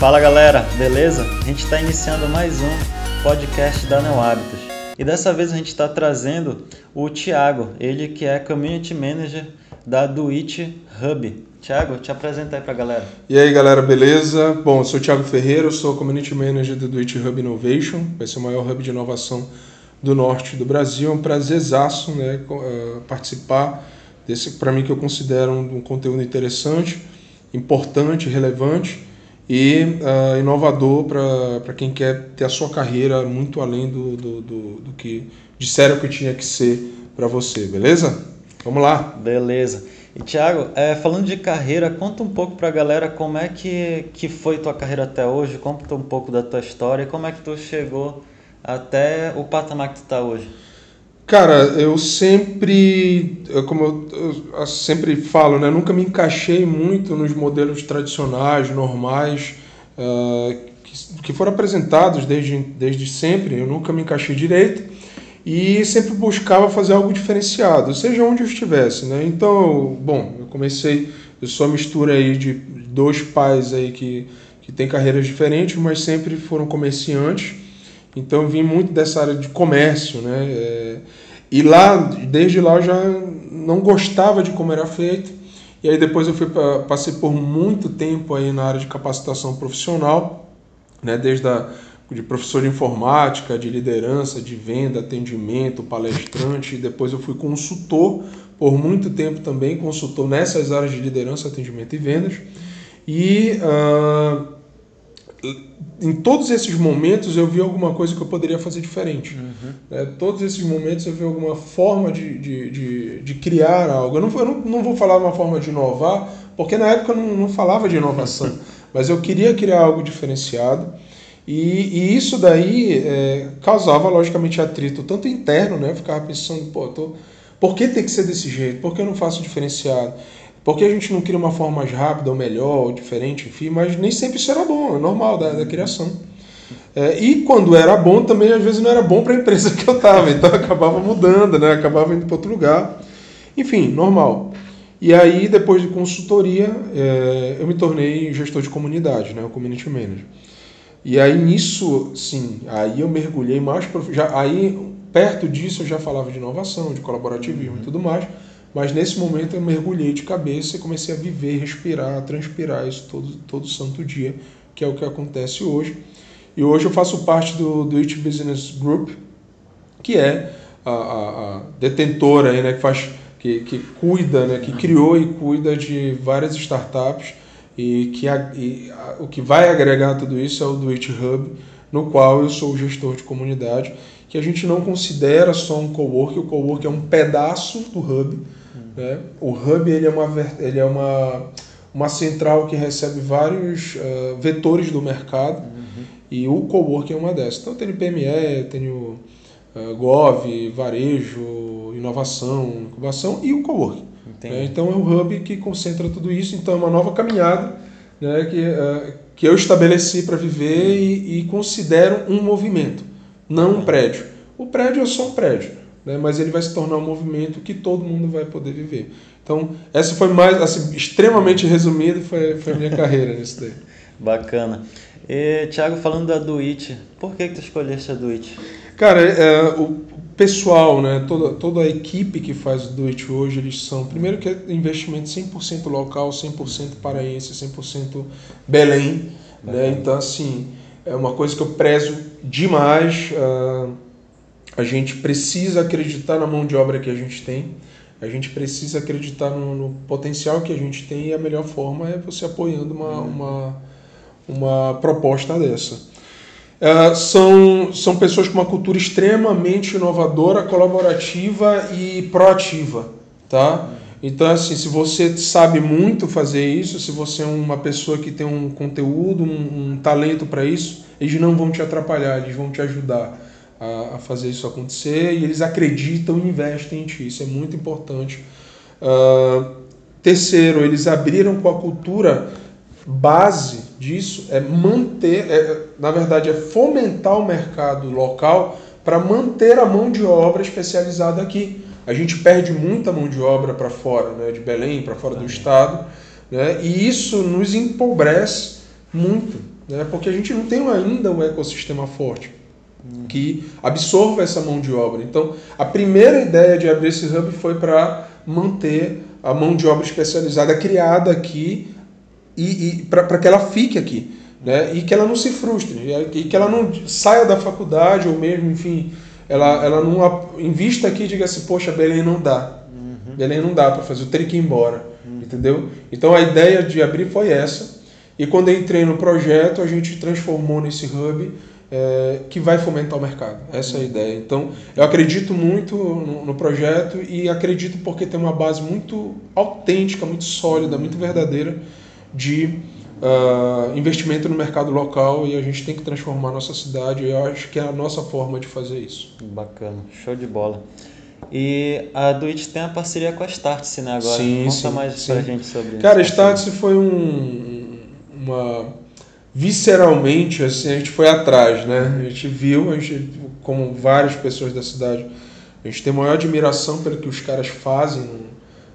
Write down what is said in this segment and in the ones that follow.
Fala galera, beleza? A gente está iniciando mais um podcast da Neo Hábitos. E dessa vez a gente está trazendo o Thiago, ele que é Community Manager da Duit Hub. Thiago, te apresenta aí para a galera. E aí galera, beleza? Bom, eu sou o Thiago Ferreira, eu sou Community Manager do Duit Hub Innovation, vai ser o maior hub de inovação do norte do Brasil. É um prazerzaço né, eh, participar desse, para mim, que eu considero um conteúdo interessante, importante, relevante e uh, inovador para quem quer ter a sua carreira muito além do, do, do, do que disseram que tinha que ser para você, beleza? Vamos lá. Beleza. E Thiago, é, falando de carreira, conta um pouco para a galera como é que, que foi tua carreira até hoje, conta um pouco da tua história e como é que tu chegou até o patamar que tu está hoje. Cara, eu sempre, como eu, sempre falo, né, nunca me encaixei muito nos modelos tradicionais, normais, uh, que, que, foram apresentados desde, desde sempre. Eu nunca me encaixei direito e sempre buscava fazer algo diferenciado, seja onde eu estivesse. Né? Então, bom, eu comecei, eu sou mistura aí de dois pais aí que, que têm carreiras diferentes, mas sempre foram comerciantes. Então eu vim muito dessa área de comércio, né? É, e lá, desde lá eu já não gostava de como era feito. E aí depois eu fui passei por muito tempo aí na área de capacitação profissional, né? Desde a de professor de informática, de liderança, de venda, atendimento, palestrante. E depois eu fui consultor por muito tempo também, consultor nessas áreas de liderança, atendimento e vendas. E uh, em todos esses momentos eu vi alguma coisa que eu poderia fazer diferente. Uhum. É, todos esses momentos eu vi alguma forma de, de, de, de criar algo. Eu não, eu não, não vou falar uma forma de inovar, porque na época eu não, não falava de inovação, mas eu queria criar algo diferenciado. E, e isso daí é, causava, logicamente, atrito tanto interno, né? Eu ficava pensando, pô, tô, por que tem que ser desse jeito? Por que eu não faço diferenciado? Porque a gente não cria uma forma mais rápida ou melhor, ou diferente, enfim, mas nem sempre isso era bom, é normal da, da criação. É, e quando era bom, também às vezes não era bom para a empresa que eu estava, então acabava mudando, né? acabava indo para outro lugar. Enfim, normal. E aí, depois de consultoria, é, eu me tornei gestor de comunidade, né? o community manager. E aí nisso, sim, aí eu mergulhei mais, já, aí perto disso eu já falava de inovação, de colaborativismo uhum. e tudo mais, mas nesse momento eu mergulhei de cabeça e comecei a viver, respirar, transpirar isso todo, todo santo dia, que é o que acontece hoje. E hoje eu faço parte do, do It Business Group, que é a, a, a detentora aí, né, que, faz, que, que cuida, né, que criou e cuida de várias startups e que a, e a, o que vai agregar tudo isso é o do It Hub, no qual eu sou gestor de comunidade, que a gente não considera só um co-work, o co-work é um pedaço do Hub, né? O hub ele é uma, ele é uma, uma central que recebe vários uh, vetores do mercado uhum. e o coworking é uma dessas. Então tem o PME, tem o uh, Gov, varejo, inovação, incubação e o coworking. Né? Então é o hub que concentra tudo isso. Então é uma nova caminhada né, que, uh, que eu estabeleci para viver e, e, considero um movimento, não um prédio. O prédio é só um prédio né? mas ele vai se tornar um movimento que todo mundo vai poder viver. Então, essa foi mais, assim, extremamente resumida, foi, foi a minha carreira nisso daí. Bacana. E, Thiago, falando da Duit, por que, que tu escolheste a Duit? Cara, é, o pessoal, né, toda, toda a equipe que faz o Duit hoje, eles são, primeiro que é investimento 100% local, 100% paraense, 100% Belém, né, então assim, é uma coisa que eu prezo demais, uh, a gente precisa acreditar na mão de obra que a gente tem, a gente precisa acreditar no, no potencial que a gente tem e a melhor forma é você apoiando uma, uma, uma proposta dessa. Uh, são, são pessoas com uma cultura extremamente inovadora, colaborativa e proativa, tá? Então, assim, se você sabe muito fazer isso, se você é uma pessoa que tem um conteúdo, um, um talento para isso, eles não vão te atrapalhar, eles vão te ajudar a, a, fazer isso acontecer e eles acreditam e investem em ti. Isso é muito importante. Uh, terceiro, eles abriram com a cultura base disso é manter, é, na verdade, é fomentar o mercado local para manter a mão de obra especializada aqui. A gente perde muita mão de obra para fora, né, de Belém, para fora do estado, né, e isso nos empobrece muito. né? porque a gente não tem ainda um ecossistema forte que absorva essa mão de obra. Então, a primeira ideia de abrir esse hub foi para manter a mão de obra especializada criada aqui e, e para que ela fique aqui. Né? E que ela não se frustre, e que ela não saia da faculdade ou mesmo, enfim, ela, ela não invista aqui e diga assim, poxa, Belém não dá. Uhum. Belém não dá para fazer, eu teria que ir embora. Uhum. Entendeu? Então a ideia de abrir foi essa. E quando eu entrei no projeto, a gente transformou nesse hub é, que vai fomentar o mercado. Essa é a ideia. Então, eu acredito muito no, no, projeto e acredito porque tem uma base muito autêntica, muito sólida, muito verdadeira de uh, investimento no mercado local e a gente tem que transformar a nossa cidade. E eu acho que é a nossa forma de fazer isso. Bacana, show de bola. E a Duit tem a parceria com a Startse, né? Agora, sim, conta sim, mais sim. pra gente sobre isso. Cara, a Startse foi um, uma visceralmente, assim, a gente foi atrás, né? A gente viu, a gente, como várias pessoas da cidade, a gente tem maior admiração pelo que os caras fazem no,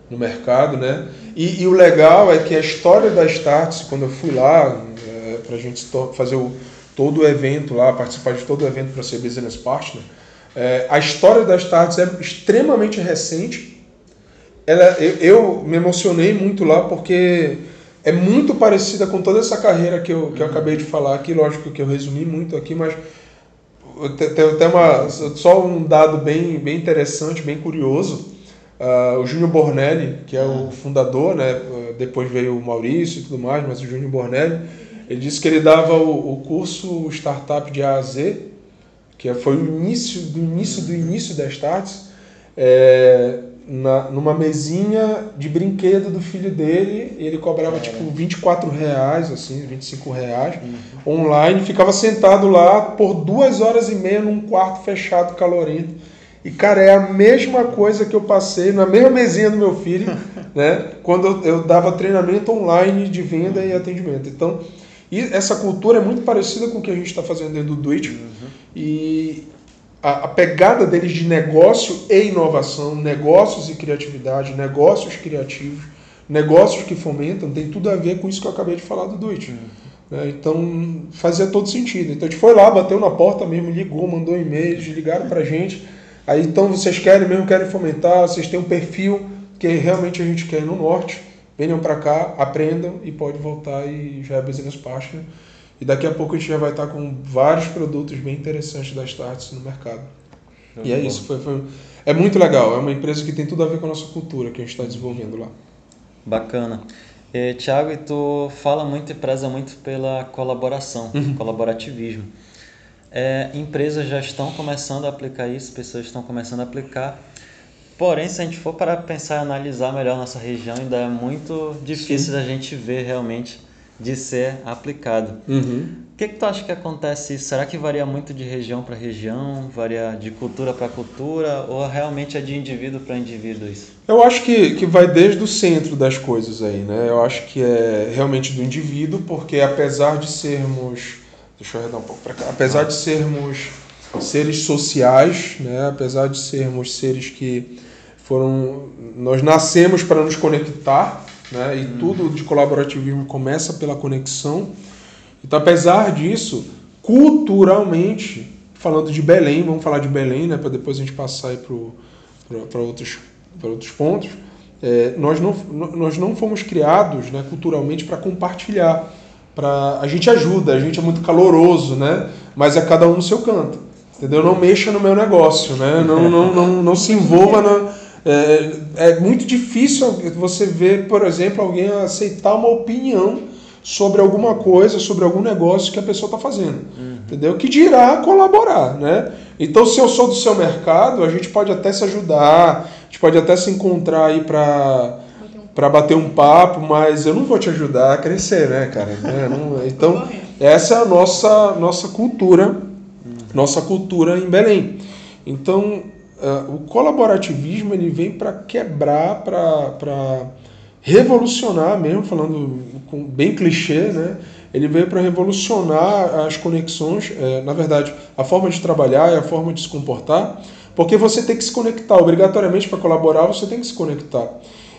no mercado, né? E, e, o legal é que a história da Starts, quando eu fui lá, é, para a gente fazer o, todo o evento lá, participar de todo o evento para ser Business Partner, é, a história da Starts é extremamente recente. Ela, eu, eu me emocionei muito lá porque é muito parecida com toda essa carreira que eu, que eu acabei de falar aqui. Lógico que eu resumi muito aqui, mas tem até uma, só um dado bem, bem interessante, bem curioso. Uh, o Júnior Bornelli, que é o fundador, né? depois veio o Maurício e tudo mais, mas o Júnior Bornelli, ele disse que ele dava o, o curso Startup de A a Z, que foi o início do início do início da Starts, é, na, numa mesinha de brinquedo do filho dele, ele cobrava é. tipo 24 reais, assim, 25 reais, uhum. online, ficava sentado lá por duas horas e meia num quarto fechado, calorento. E, cara, é a mesma coisa que eu passei na mesma mesinha do meu filho, né? Quando eu, eu dava treinamento online de venda e atendimento. Então, e essa cultura é muito parecida com o que a gente está fazendo dentro do Twitch. Uhum. E, a, a pegada deles de negócio e inovação, negócios e criatividade, negócios criativos, negócios que fomentam, tem tudo a ver com isso que eu acabei de falar do Duit. Uhum. Né? Então fazia todo sentido. Então a gente foi lá, bateu na porta mesmo, ligou, mandou e-mails, ligaram pra gente. Aí então vocês querem mesmo, querem fomentar, vocês têm um perfil que realmente a gente quer no norte, venham para cá, aprendam e pode voltar e já é business partner. E daqui a pouco a gente já vai estar com vários produtos bem interessantes da Starts no mercado. e é bom. isso, foi, foi, é muito legal. É uma empresa que tem tudo a ver com a nossa cultura que a gente está desenvolvendo lá. Bacana. E, Tiago, e tu fala muito e preza muito pela colaboração, uhum. colaborativismo. É, empresas já estão começando a aplicar isso, pessoas estão começando a aplicar. Porém, se a gente for para pensar e analisar melhor nossa região, ainda é muito difícil Sim. da gente ver realmente de ser aplicado. Uhum. O que, que tu acha que acontece isso? Será que varia muito de região para região, varia de cultura para cultura, ou realmente é de indivíduo para indivíduo isso? Eu acho que, que vai desde o centro das coisas aí, né? Eu acho que é realmente do indivíduo, porque apesar de sermos. Deixa eu arredar um pouco para cá. Apesar de sermos seres sociais, né? apesar de sermos seres que foram. Nós nascemos para nos conectar, né? E hum. tudo de colaborativismo começa pela conexão. Então, apesar disso, culturalmente, falando de Belém, vamos falar de Belém, né? Para depois a gente passar para outros, outros pontos. É, nós, não, nós não fomos criados né, culturalmente para compartilhar. Pra, a gente ajuda, a gente é muito caloroso, né? mas é cada um no seu canto. Entendeu? Não mexa no meu negócio, né? não, não, não, não se envolva na, é, é muito difícil você ver, por exemplo, alguém aceitar uma opinião sobre alguma coisa, sobre algum negócio que a pessoa está fazendo. Uhum. Entendeu? Que dirá colaborar, né? Então, se eu sou do seu mercado, a gente pode até se ajudar, a gente pode até se encontrar aí para para bater um papo, mas eu não vou te ajudar a crescer, né, cara? É, não, então, essa é a nossa nossa cultura, uhum. nossa cultura em Belém. Então, uh, o colaborativismo ele vem para quebrar, para revolucionar mesmo, falando com, bem clichê, né? ele veio para revolucionar as conexões, é, na verdade, a forma de trabalhar e a forma de se comportar, porque você tem que se conectar, obrigatoriamente para colaborar você tem que se conectar.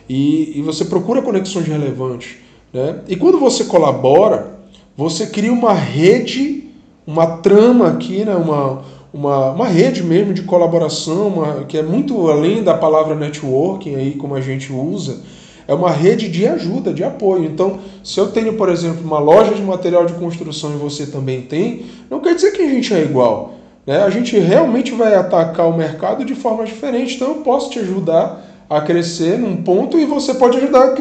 E, e você procura conexões relevantes. Né? E quando você colabora, você cria uma rede, uma trama aqui, né? uma, uma, uma rede mesmo de colaboração, uma, que é muito além da palavra networking aí, como a gente usa, é uma rede de ajuda, de apoio. Então, se eu tenho, por exemplo, uma loja de material de construção e você também tem, não quer dizer que a gente é igual. Né? A gente realmente vai atacar o mercado de forma diferente. Então, eu posso te ajudar a crescer num ponto e você pode ajudar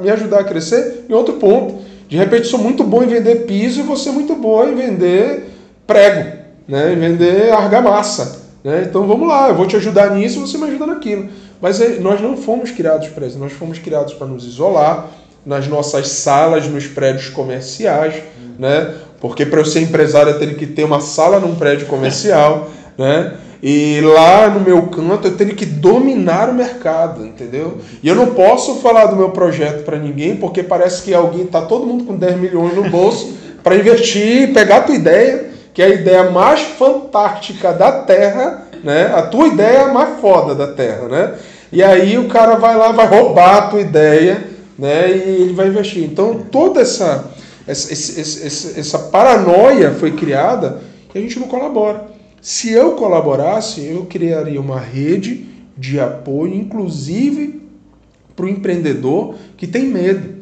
me ajudar a crescer em outro ponto. De repente, sou muito bom em vender piso e você é muito boa em vender prego, né? vender argamassa. Né? Então, vamos lá, eu vou te ajudar nisso você me ajuda naquilo. Mas nós não fomos criados para isso, nós fomos criados para nos isolar nas nossas salas, nos prédios comerciais, né? Porque para eu ser empresário eu tenho que ter uma sala num prédio comercial, né? E lá no meu canto eu tenho que dominar o mercado, entendeu? E eu não posso falar do meu projeto para ninguém, porque parece que alguém tá todo mundo com 10 milhões no bolso para investir, pegar a tua ideia, que é a ideia mais fantástica da Terra, né? A tua ideia é a mais foda da Terra, né? E aí o cara vai lá, vai roubar a tua ideia, né? E ele vai investir. Então toda essa essa, essa, essa paranoia foi criada e a gente não colabora. Se eu colaborasse, eu criaria uma rede de apoio, inclusive para o empreendedor que tem medo.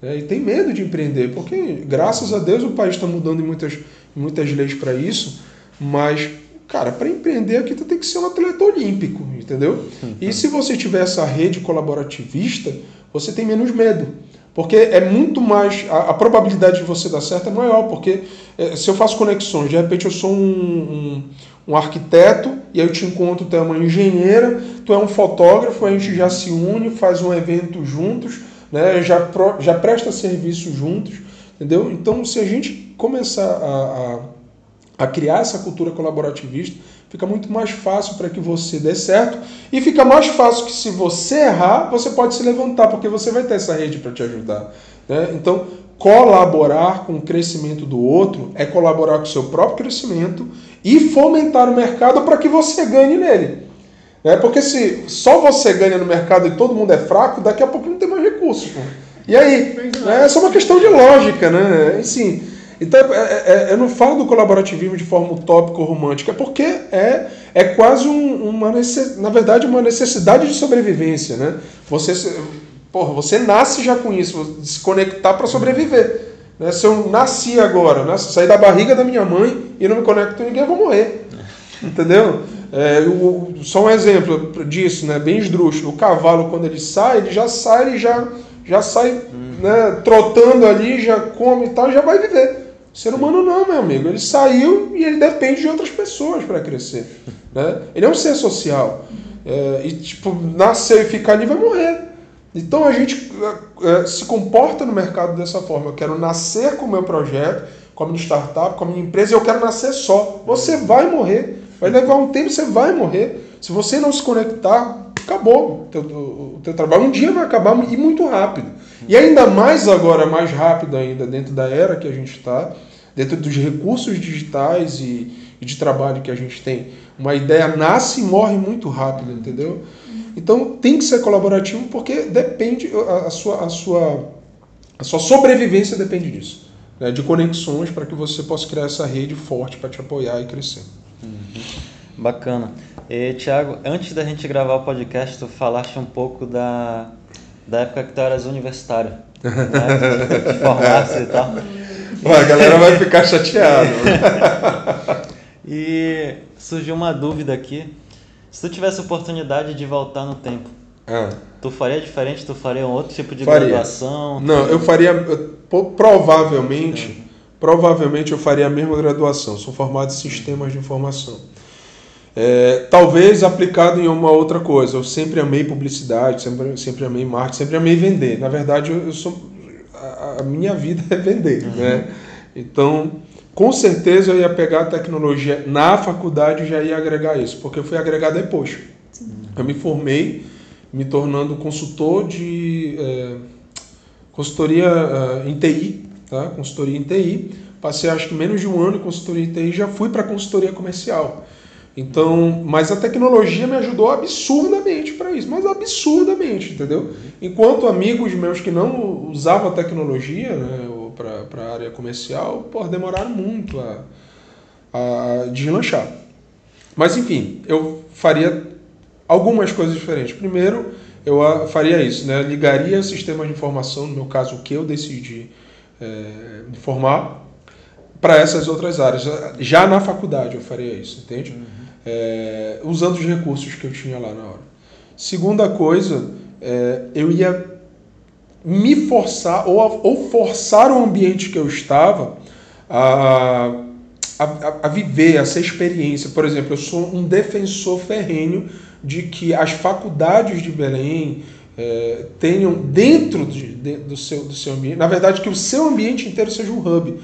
Né? E tem medo de empreender, porque graças a Deus o país está mudando em muitas, muitas leis para isso, mas Cara, para empreender aqui tu tem que ser um atleta olímpico, entendeu? E se você tiver essa rede colaborativista, você tem menos medo. Porque é muito mais. A, a probabilidade de você dar certo é maior, porque é, se eu faço conexões, de repente eu sou um, um, um, arquiteto, e aí eu te encontro, tu é uma engenheira, tu é um fotógrafo, a gente já se une, faz um evento juntos, né, já, pro, já presta serviço juntos, entendeu? Então, se a gente começar a, a a criar essa cultura colaborativista, fica muito mais fácil para que você dê certo e fica mais fácil que se você errar, você pode se levantar, porque você vai ter essa rede para te ajudar. Né? Então, colaborar com o crescimento do outro é colaborar com o seu próprio crescimento e fomentar o mercado para que você ganhe nele. Né? Porque se só você ganha no mercado e todo mundo é fraco, daqui a pouco não tem mais recursos. E aí? É uma questão de lógica, né? Assim, então, é, é, é, eu não falo do colaborativismo de forma utópica ou romântica, porque é, é quase um, uma necessidade, na verdade, uma necessidade de sobrevivência, né? Você, porra, você nasce já com isso, se conectar para sobreviver. Né? Se eu nasci agora, né? sair da barriga da minha mãe e não me conecto com ninguém, eu vou morrer. Entendeu? É, o, só um exemplo disso, né? bem esdrúxulo. O cavalo, quando ele sai, ele já sai, ele já, já sai hum. né, trotando ali, já come e tal, já vai viver. O ser humano não, meu amigo. Ele saiu e ele depende de outras pessoas para crescer. Né? Ele é um ser social. É, e, tipo, nascer e ficar ali vai morrer. Então a gente é, se comporta no mercado dessa forma. Eu quero nascer com o meu projeto, com a minha startup, com a minha empresa, e eu quero nascer só. Você vai morrer. Vai levar um tempo, você vai morrer. Se você não se conectar, acabou o teu, o teu trabalho. Um dia vai acabar e muito rápido. E ainda mais agora, mais rápido ainda, dentro da era que a gente está, dentro dos recursos digitais e, e, de trabalho que a gente tem. Uma ideia nasce e morre muito rápido, entendeu? Então tem que ser colaborativo porque depende, a, a sua, a, sua, a sua sobrevivência depende disso. Né? De conexões para que você possa criar essa rede forte para te apoiar e crescer. Bacana. E, Tiago, antes da gente gravar o podcast, tu falaste um pouco da, da época que tu eras universitário. Né? Que te formasse e tal. Pô, a galera vai ficar chateada. e surgiu uma dúvida aqui. Se tu tivesse oportunidade de voltar no tempo, ah. tu faria diferente? Tu faria um outro tipo de faria. graduação? Não, eu faria. Provavelmente, provavelmente eu faria a mesma graduação. Sou formado em sistemas de informação. É, talvez aplicado em uma outra coisa. Eu sempre amei publicidade, sempre, sempre amei marketing, sempre amei vender. Na verdade, eu, eu sou, a, a, minha vida é vender. Uhum. Né? Então, com certeza eu ia pegar a tecnologia na faculdade e já ia agregar isso, porque eu fui agregar depois. Sim. Eu me formei me tornando consultor de é, consultoria é, em TI, tá? consultoria em TI. Passei acho que menos de um ano em consultoria em TI e já fui para consultoria comercial. Então, mas a tecnologia me ajudou absurdamente para isso, mas absurdamente, entendeu? Enquanto amigos meus que não usavam a tecnologia, né, para a área comercial, pô, demoraram muito a, a deslanchar. Mas enfim, eu faria algumas coisas diferentes. Primeiro, eu faria isso, né? Ligaria o sistema de informação, no meu caso, o que eu decidi é, formar, para essas outras áreas. Já na faculdade eu faria isso, entende? Uhum. É, usando os recursos que eu tinha lá na hora. Segunda coisa, é, eu ia me forçar ou, ou forçar o ambiente que eu estava a, a, a, viver essa experiência. Por exemplo, eu sou um defensor ferrenho de que as faculdades de Belém é, tenham dentro de, de, do, seu, do seu ambiente, na verdade, que o seu ambiente inteiro seja um hub.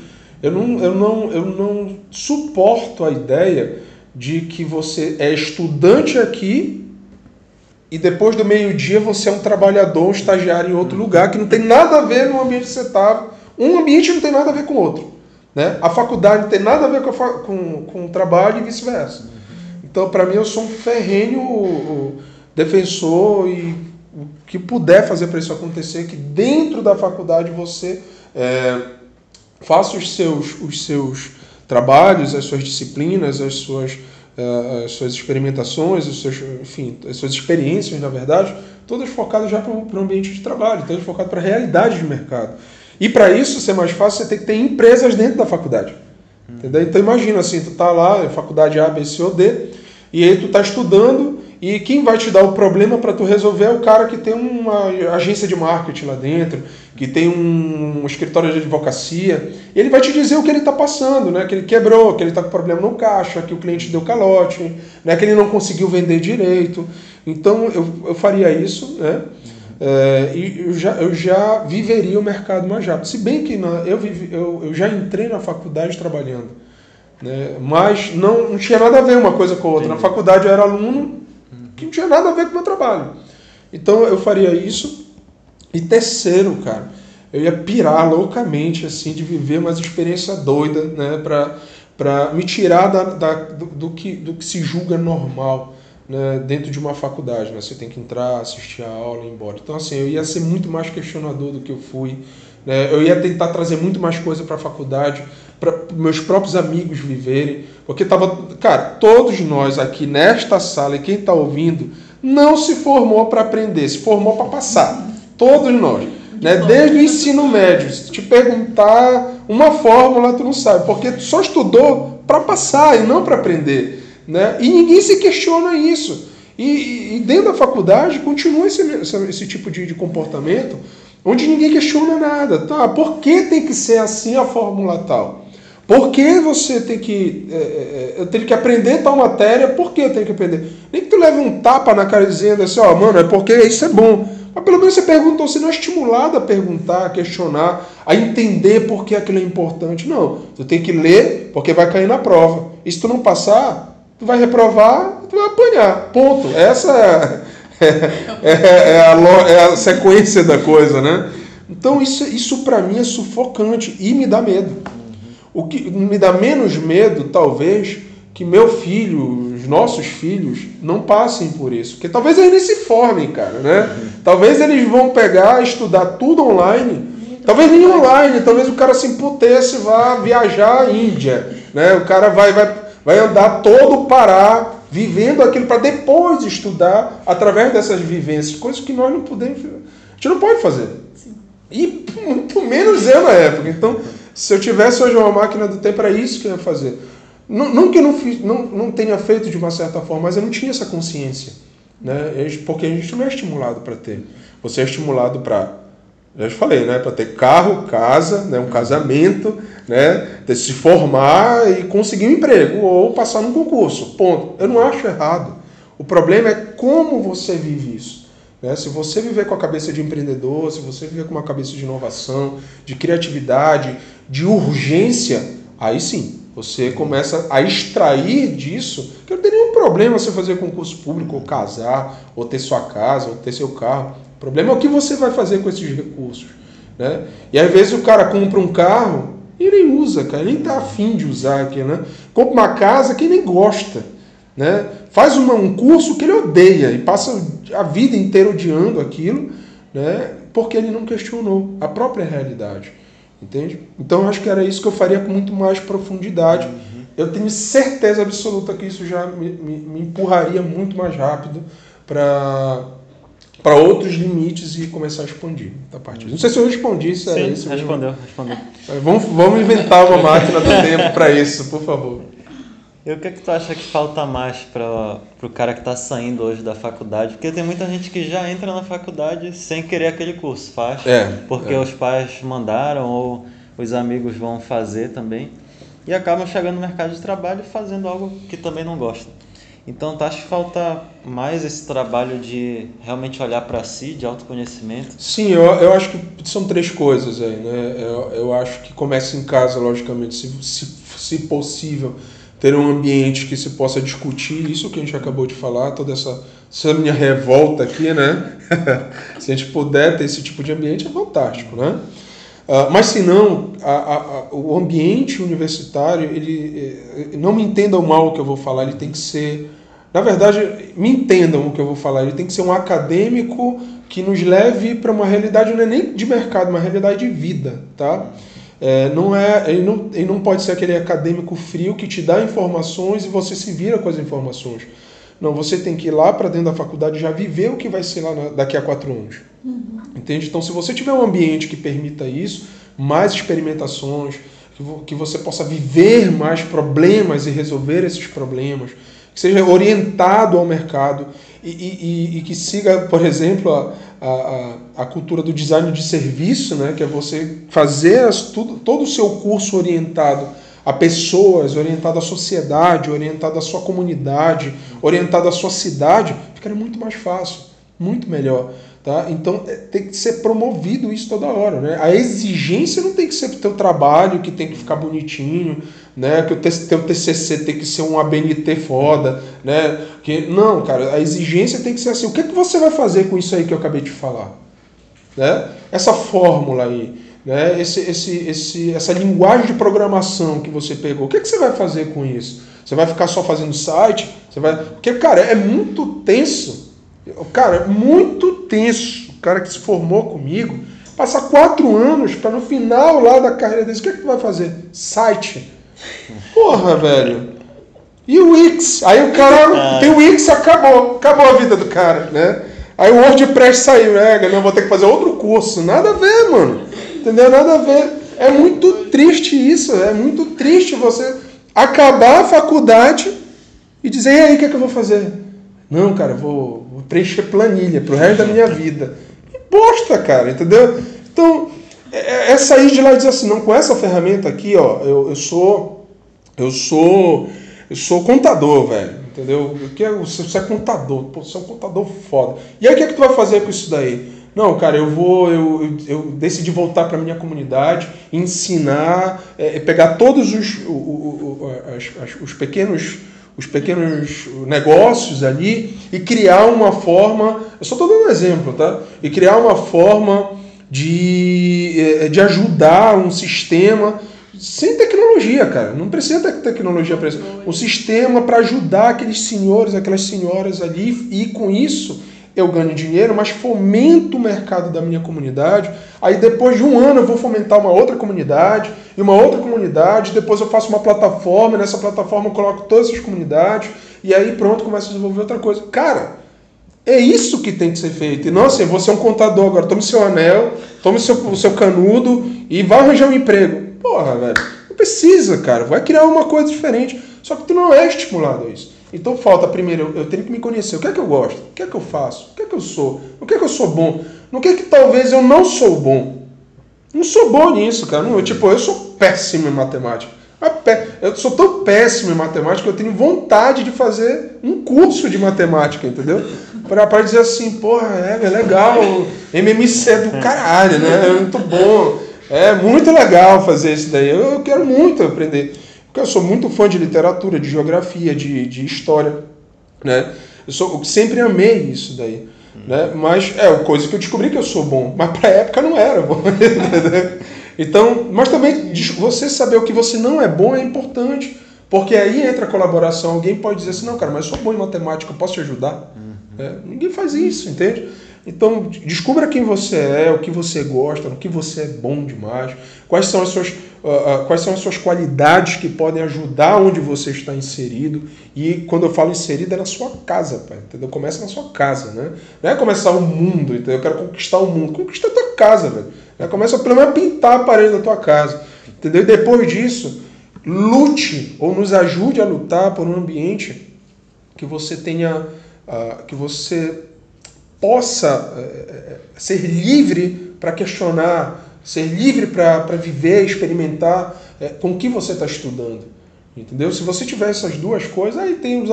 Eu não, eu não, eu não suporto a ideia de que você é estudante aqui e depois do meio-dia você é um trabalhador, um estagiário em outro lugar, que não tem nada a ver no ambiente que você estava. Um ambiente não tem nada a ver com o outro. Né? A faculdade não tem nada a ver com, com, com o trabalho e vice-versa. Então, para mim, eu sou um ferrenho defensor e o que puder fazer para isso acontecer, que dentro da faculdade você é, faça os seus, os seus trabalhos, as suas disciplinas, as suas as suas experimentações, os seus, enfim, as suas experiências, na verdade, todas focadas já para o ambiente de trabalho, todas focadas para a realidade de mercado. E para isso ser mais fácil, você tem que ter empresas dentro da faculdade. Entendeu? Então imagina assim, tu tá lá, faculdade A, B, C ou D, e aí tu tá estudando e quem vai te dar o problema para tu resolver é o cara que tem uma agência de marketing lá dentro, que tem um, escritório de advocacia. Ele vai te dizer o que ele está passando, né? Que ele quebrou, que ele está com problema no caixa, que o cliente deu calote, né? que ele não conseguiu vender direito. Então eu, eu faria isso, né? É, e eu já, eu já viveria o mercado mais rápido. Se bem que na, eu, eu, eu já entrei na faculdade trabalhando. Né? Mas não, não tinha nada a ver uma coisa com a outra. Na faculdade eu era aluno que não tinha nada a ver com o meu trabalho. Então eu faria isso. E terceiro, cara, eu ia pirar loucamente, assim, de viver uma experiência doida, né, pra, pra me tirar da, da do, do, que, do que se julga normal. Né, dentro de uma faculdade, né? Você tem que entrar, assistir a aula e ir embora. Então, assim, eu ia ser muito mais questionador do que eu fui. Né? Eu ia tentar trazer muito mais coisa para a faculdade, para meus próprios amigos viverem. Porque tava, cara, todos nós aqui nesta sala e quem está ouvindo não se formou para aprender, se formou para passar. Todos nós. Né? Desde o ensino médio. Se te perguntar uma fórmula, tu não sabe, porque tu só estudou para passar e não para aprender. Né? E ninguém se questiona isso. E, e dentro da faculdade continua esse, esse, tipo de, de comportamento onde ninguém questiona nada. Tá, por que tem que ser assim a fórmula tal? Por que você tem que. É, é, eu tenho que aprender tal matéria, por que eu tenho que aprender? Nem que tu leve um tapa na cara dizendo assim, ó, oh, mano, é porque isso é bom. Mas pelo menos você perguntou, você não é estimulado a perguntar, a questionar, a entender por que aquilo é importante. Não. Tu tem que ler, porque vai cair na prova. E se tu não passar, tu vai reprovar, tu vai apanhar. Ponto. Essa é, é, é, a, é a sequência da coisa, né? Então isso, isso para mim é sufocante e me dá medo. O que me dá menos medo, talvez, que meu filho, os nossos filhos, não passem por isso. Porque talvez eles se formem, cara, né? Talvez eles vão pegar, estudar tudo online. Talvez nem online, talvez o cara se emputece, vá viajar à Índia, né? O cara vai, vai, vai andar todo o Pará, vivendo aquilo para depois estudar através dessas vivências, coisas que nós não podemos, a gente não pode fazer. Sim. E muito menos eu na época. Então, se eu tivesse hoje uma máquina do tempo, era isso que eu ia fazer. Não, não que eu não, fiz, não, não tenha feito de uma certa forma, mas eu não tinha essa consciência. Né? Porque a gente não é estimulado para ter. Você é estimulado para, já te falei, né? para ter carro, casa, né? um casamento, né? Se formar e conseguir um emprego ou passar num concurso. Ponto. Eu não acho errado. O problema é como você vive isso. Né? Se você viver com a cabeça de empreendedor, se você viver com uma cabeça de inovação, de criatividade, de urgência, aí sim, você começa a extrair disso, que não tem nenhum problema você fazer concurso público, ou casar, ou ter sua casa, ou ter seu carro. O problema é o que você vai fazer com esses recursos. Né? E às vezes o cara compra um carro e nem usa, cara, nem está afim de usar aqui, né? Compra uma casa que nem gosta. Né? Faz uma, um curso que ele odeia e passa a vida inteira odiando aquilo, né? porque ele não questionou a própria realidade. Entende? Então eu acho que era isso que eu faria com muito mais profundidade. Uhum. Eu tenho certeza absoluta que isso já me, me, me empurraria muito mais rápido para para outros limites e começar a expandir da parte. Não sei se eu respondi, se Sim, era isso. Respondeu, mesmo. respondeu. Vamos, vamos inventar uma máquina do tempo para isso, por favor. E o que, é que tu acha que falta mais para o cara que está saindo hoje da faculdade? Porque tem muita gente que já entra na faculdade sem querer aquele curso, faz é, porque é. os pais mandaram ou os amigos vão fazer também e acabam chegando no mercado de trabalho fazendo algo que também não gostam. Então, tu acha que falta mais esse trabalho de realmente olhar para si, de autoconhecimento? Sim, eu, eu acho que são três coisas aí, né? Eu, eu acho que começa em casa, logicamente, se, se, se possível, ter um ambiente que se possa discutir isso que a gente acabou de falar, toda essa, essa minha revolta aqui, né? se a gente puder ter esse tipo de ambiente, é fantástico, né? Uh, mas se não, a, a, a, o ambiente universitário, ele eh, não me entendam mal o que eu vou falar, ele tem que ser, na verdade, me entendam o que eu vou falar, ele tem que ser um acadêmico que nos leve para uma realidade não é nem de mercado, uma realidade de vida, tá? É, não é, ele não, ele não pode ser aquele acadêmico frio que te dá informações e você se vira com as informações. Não, você tem que ir lá para dentro da faculdade já viver o que vai ser lá na, daqui a quatro anos. Uhum. Entende? Então, se você tiver um ambiente que permita isso, mais experimentações, que, que você possa viver mais problemas e resolver esses problemas, que seja orientado ao mercado e, e, e que siga, por exemplo, a, a, a, cultura do design de serviço, né? que é você fazer as, tudo, todo o seu curso orientado a pessoas, orientado à sociedade, orientado à sua comunidade, orientado à sua cidade, ficaria muito mais fácil, muito melhor. Tá? Então é, tem que ser promovido isso toda hora. Né? A exigência não tem que ser o teu trabalho, que tem que ficar bonitinho, né? que o teu TCC tem que ser um ABNT foda. Né? Que, não, cara, a exigência tem que ser assim. O que, é que você vai fazer com isso aí que eu acabei de falar? Né? Essa fórmula aí, né? esse, esse, esse, essa linguagem de programação que você pegou, o que, é que você vai fazer com isso? Você vai ficar só fazendo site? Você vai... Porque, cara, é muito tenso Cara, muito tenso. O cara que se formou comigo, passa quatro anos para no final lá da carreira dele, o que, é que tu vai fazer? Site. Porra, velho. E o Wix? Aí o cara tem o Wix, acabou. Acabou a vida do cara, né? Aí o WordPress saiu, né? Não, vou ter que fazer outro curso. Nada a ver, mano. Entendeu? Nada a ver. É muito triste isso. É muito triste você acabar a faculdade e dizer, e aí, o que, é que eu vou fazer? Não, cara, eu vou, preencher planilha pro resto da minha vida. Bosta, cara, entendeu? Então, é, é, é sair de lá e dizer assim, não, com essa ferramenta aqui, ó, eu, eu sou. Eu sou. Eu sou contador, velho. Entendeu? Que é, você é contador, pô, você é um contador foda. E aí o que é que tu vai fazer com isso daí? Não, cara, eu vou, eu, eu, eu decidi voltar para minha comunidade, ensinar, é, pegar todos os, o, o, o, as, os pequenos os pequenos negócios ali e criar uma forma. Eu só estou dando um exemplo, tá? E criar uma forma de, eh, de ajudar um sistema sem tecnologia, cara. Não precisa ter tecnologia para isso. Um sistema para ajudar aqueles senhores, aquelas senhoras ali e com isso eu ganho dinheiro, mas fomento o mercado da minha comunidade. Aí depois de um ano eu vou fomentar uma outra comunidade e uma outra comunidade. Depois eu faço uma plataforma, e nessa plataforma eu coloco todas essas comunidades e aí pronto, começo a desenvolver outra coisa. Cara, é isso que tem que ser feito. E não assim, você é um contador agora, tome seu anel, tome seu, o seu canudo e vá arranjar um emprego. Porra, velho, não precisa, cara. Vai criar uma coisa diferente. Só que tu não é estimulado a isso. Então falta primeiro, eu tenho que me conhecer. O que é que eu gosto? O que é que eu faço? O que é que eu sou? O que é que eu sou bom? No que é que talvez eu não sou bom? Não sou bom nisso, cara. Não, tipo, eu sou péssimo em matemática. Eu sou tão péssimo em matemática que eu tenho vontade de fazer um curso de matemática, entendeu? Para dizer assim, porra, é, é legal, MMC é do caralho, né? É muito bom. É muito legal fazer isso daí. Eu quero muito aprender. Porque eu sou muito fã de literatura, de geografia, de, de história, né? Eu, sou, eu sempre amei isso daí. Né? Mas é coisa que eu descobri que eu sou bom, mas para a época não era bom. então, mas também você saber o que você não é bom é importante, porque aí entra a colaboração. Alguém pode dizer assim, não, cara, mas eu sou bom em matemática, eu posso te ajudar? Uhum. É, ninguém faz isso, entende? Então, descubra quem você é, o que você gosta, no que você é bom demais, quais são as suas, uh, uh, quais são as suas qualidades que podem ajudar onde você está inserido. E quando eu falo inserido, é na sua casa, pai, entendeu? Começa na sua casa, né? Não é começar o mundo, entendeu? Eu quero conquistar o mundo. Conquista a tua casa, velho. Né? Começa pelo menos a pintar a parede da tua casa, entendeu? E depois disso, lute ou nos ajude a lutar por um ambiente que você tenha, uh, que você possa uh, ser livre para questionar, ser livre para viver, experimentar uh, com o que você está estudando. Entendeu? Se você tiver essas duas coisas, aí tem, os,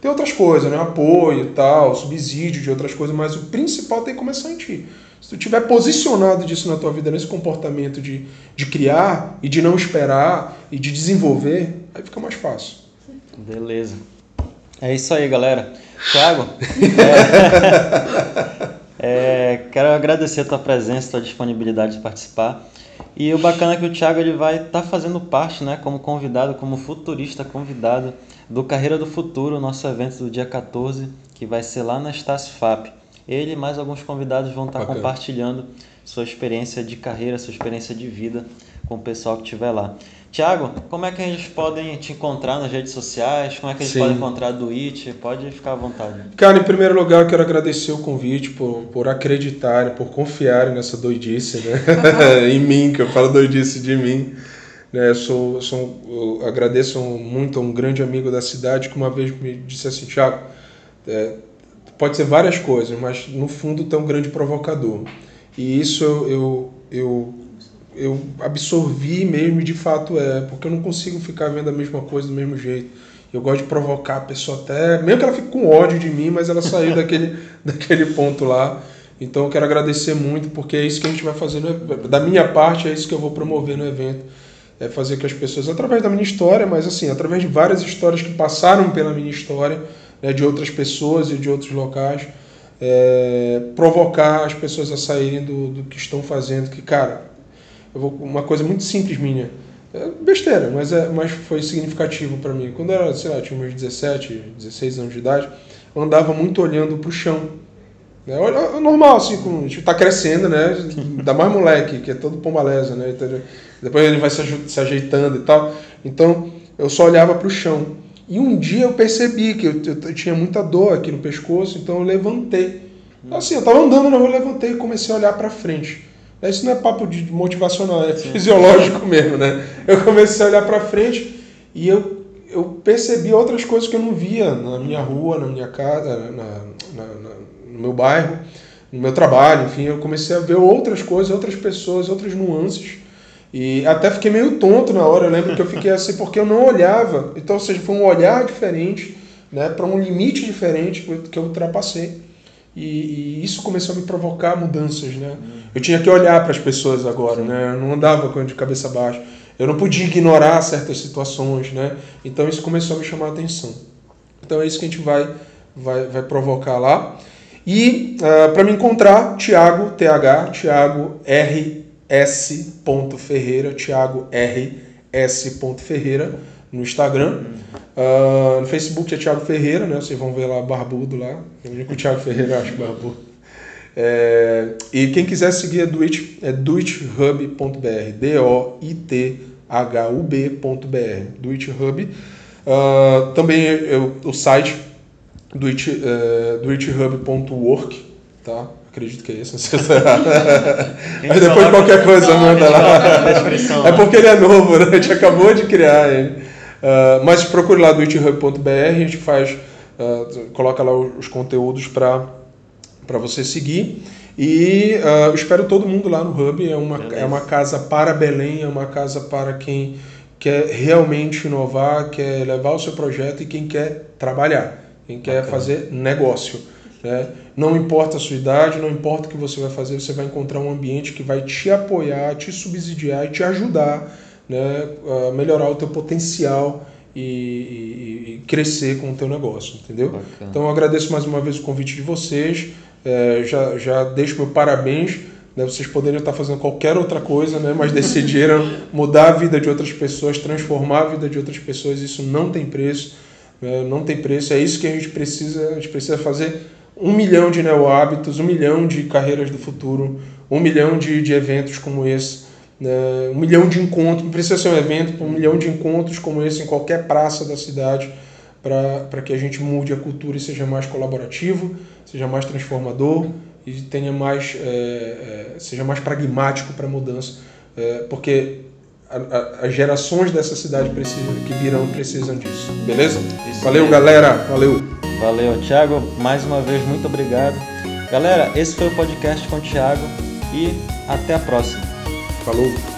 tem outras coisas, né? apoio e tal, subsídio de outras coisas, mas o principal tem que começar em ti. Se tu tiver posicionado disso na tua vida, nesse comportamento de, de criar e de não esperar e de desenvolver, aí fica mais fácil. Beleza. É isso aí, galera. Tiago, é, é, quero agradecer a tua presença, a tua disponibilidade de participar. E o bacana é que o Thiago ele vai estar tá fazendo parte, né, como convidado, como futurista convidado do Carreira do Futuro, nosso evento do dia 14, que vai ser lá na Estácio FAP. Ele e mais alguns convidados vão estar tá compartilhando sua experiência de carreira, sua experiência de vida com o pessoal que estiver lá. Tiago, como é que eles podem te encontrar nas redes sociais? Como é que eles Sim. podem encontrar do IT? Pode ficar à vontade. Cara, em primeiro lugar, eu quero agradecer o convite por, por acreditarem, por confiarem nessa doidice, né? em mim, que eu falo doidice de mim. Né? Eu, sou, sou, eu agradeço muito a um grande amigo da cidade que uma vez me disse assim, Tiago, é, pode ser várias coisas, mas no fundo tem um grande provocador. E isso eu, eu, eu eu absorvi mesmo de fato é, porque eu não consigo ficar vendo a mesma coisa do mesmo jeito. Eu gosto de provocar a pessoa até, mesmo que ela fique com ódio de mim, mas ela saiu daquele, daquele ponto lá. Então eu quero agradecer muito, porque é isso que a gente vai fazer, da minha parte, é isso que eu vou promover no evento. É fazer que as pessoas, através da minha história, mas assim, através de várias histórias que passaram pela minha história, né, de outras pessoas e de outros locais, é, provocar as pessoas a saírem do, do que estão fazendo, que, cara, vou, uma coisa muito simples minha. É besteira, mas, é, mas foi significativo para mim. Quando eu era, sei lá, tinha meus 17, 16 anos de idade, eu andava muito olhando para o chão. É, é normal, assim, com, gente tá crescendo, né? Ainda mais moleque, que é todo pombaleza, né? Então, depois ele vai se, ajeitando e tal. Então, eu só olhava para o chão. E um dia eu percebi que eu, eu, eu, tinha muita dor aqui no pescoço, então eu levantei. Assim, eu estava andando, eu levantei e comecei a olhar para frente. Isso não é papo de motivacional, é Sim. fisiológico mesmo, né? Eu comecei a olhar para frente e eu, eu percebi outras coisas que eu não via na minha rua, na minha casa, na, na, na, no meu bairro, no meu trabalho, enfim. Eu comecei a ver outras coisas, outras pessoas, outras nuances. E até fiquei meio tonto na hora. Eu lembro que eu fiquei assim porque eu não olhava. Então, ou seja, foi um olhar diferente, né, para um limite diferente que eu ultrapassei. E, e, isso começou a me provocar mudanças, né? Eu tinha que olhar para as pessoas agora, né? Eu não andava de cabeça baixa. Eu não podia ignorar certas situações, né? Então isso começou a me chamar a atenção. Então é isso que a gente vai, vai, vai provocar lá. E uh, ah, para me encontrar, Tiago, TH, Tiago RS. Ferreira, Tiago RS. Ferreira no Instagram. Uh, no Facebook é Thiago Ferreira, né? Vocês vão ver lá barbudo lá. É o único Thiago Ferreira acho barbudo. É, e quem quiser seguir a Duit é duithub.br, D-O-I-T-H-U-B.br, Duithub. Uh, também eu, o site duit, uh, duithub.work, tá? Acredito que é esse, não sei se Mas depois qualquer coisa manda lá. É porque ele é novo, né? A gente acabou de criar ele. Uh, mas procure lá do ithub.br, a gente faz, uh, coloca lá os conteúdos para você seguir. E uh, espero todo mundo lá no Hub. É uma, é uma casa para Belém, é uma casa para quem quer realmente inovar, quer levar o seu projeto e quem quer trabalhar, quem quer okay. fazer negócio. Né? Não importa a sua idade, não importa o que você vai fazer, você vai encontrar um ambiente que vai te apoiar, te subsidiar e te ajudar né, a melhorar o teu potencial e, e, e, crescer com o teu negócio, entendeu? Bacana. Então eu agradeço mais uma vez o convite de vocês, é, já, já deixo meu parabéns, né, vocês poderiam estar fazendo qualquer outra coisa, né, mas decidiram mudar a vida de outras pessoas, transformar a vida de outras pessoas, isso não tem preço, né, não tem preço, é isso que a gente precisa, a gente precisa fazer um milhão de neo-hábitos, um milhão de carreiras do futuro, um milhão de, de eventos como esse, né? um milhão de encontros, não precisa ser um evento, um milhão de encontros como esse em qualquer praça da cidade, para que a gente mude a cultura e seja mais colaborativo, seja mais transformador e tenha mais, é, é, seja mais pragmático para a mudança, é, porque a, a, as gerações dessa cidade precisam, que virão precisam disso. Beleza? Valeu, galera. Valeu. Valeu, Thiago. Mais uma vez, muito obrigado. Galera, esse foi o podcast com o Thiago e até a próxima. Falou.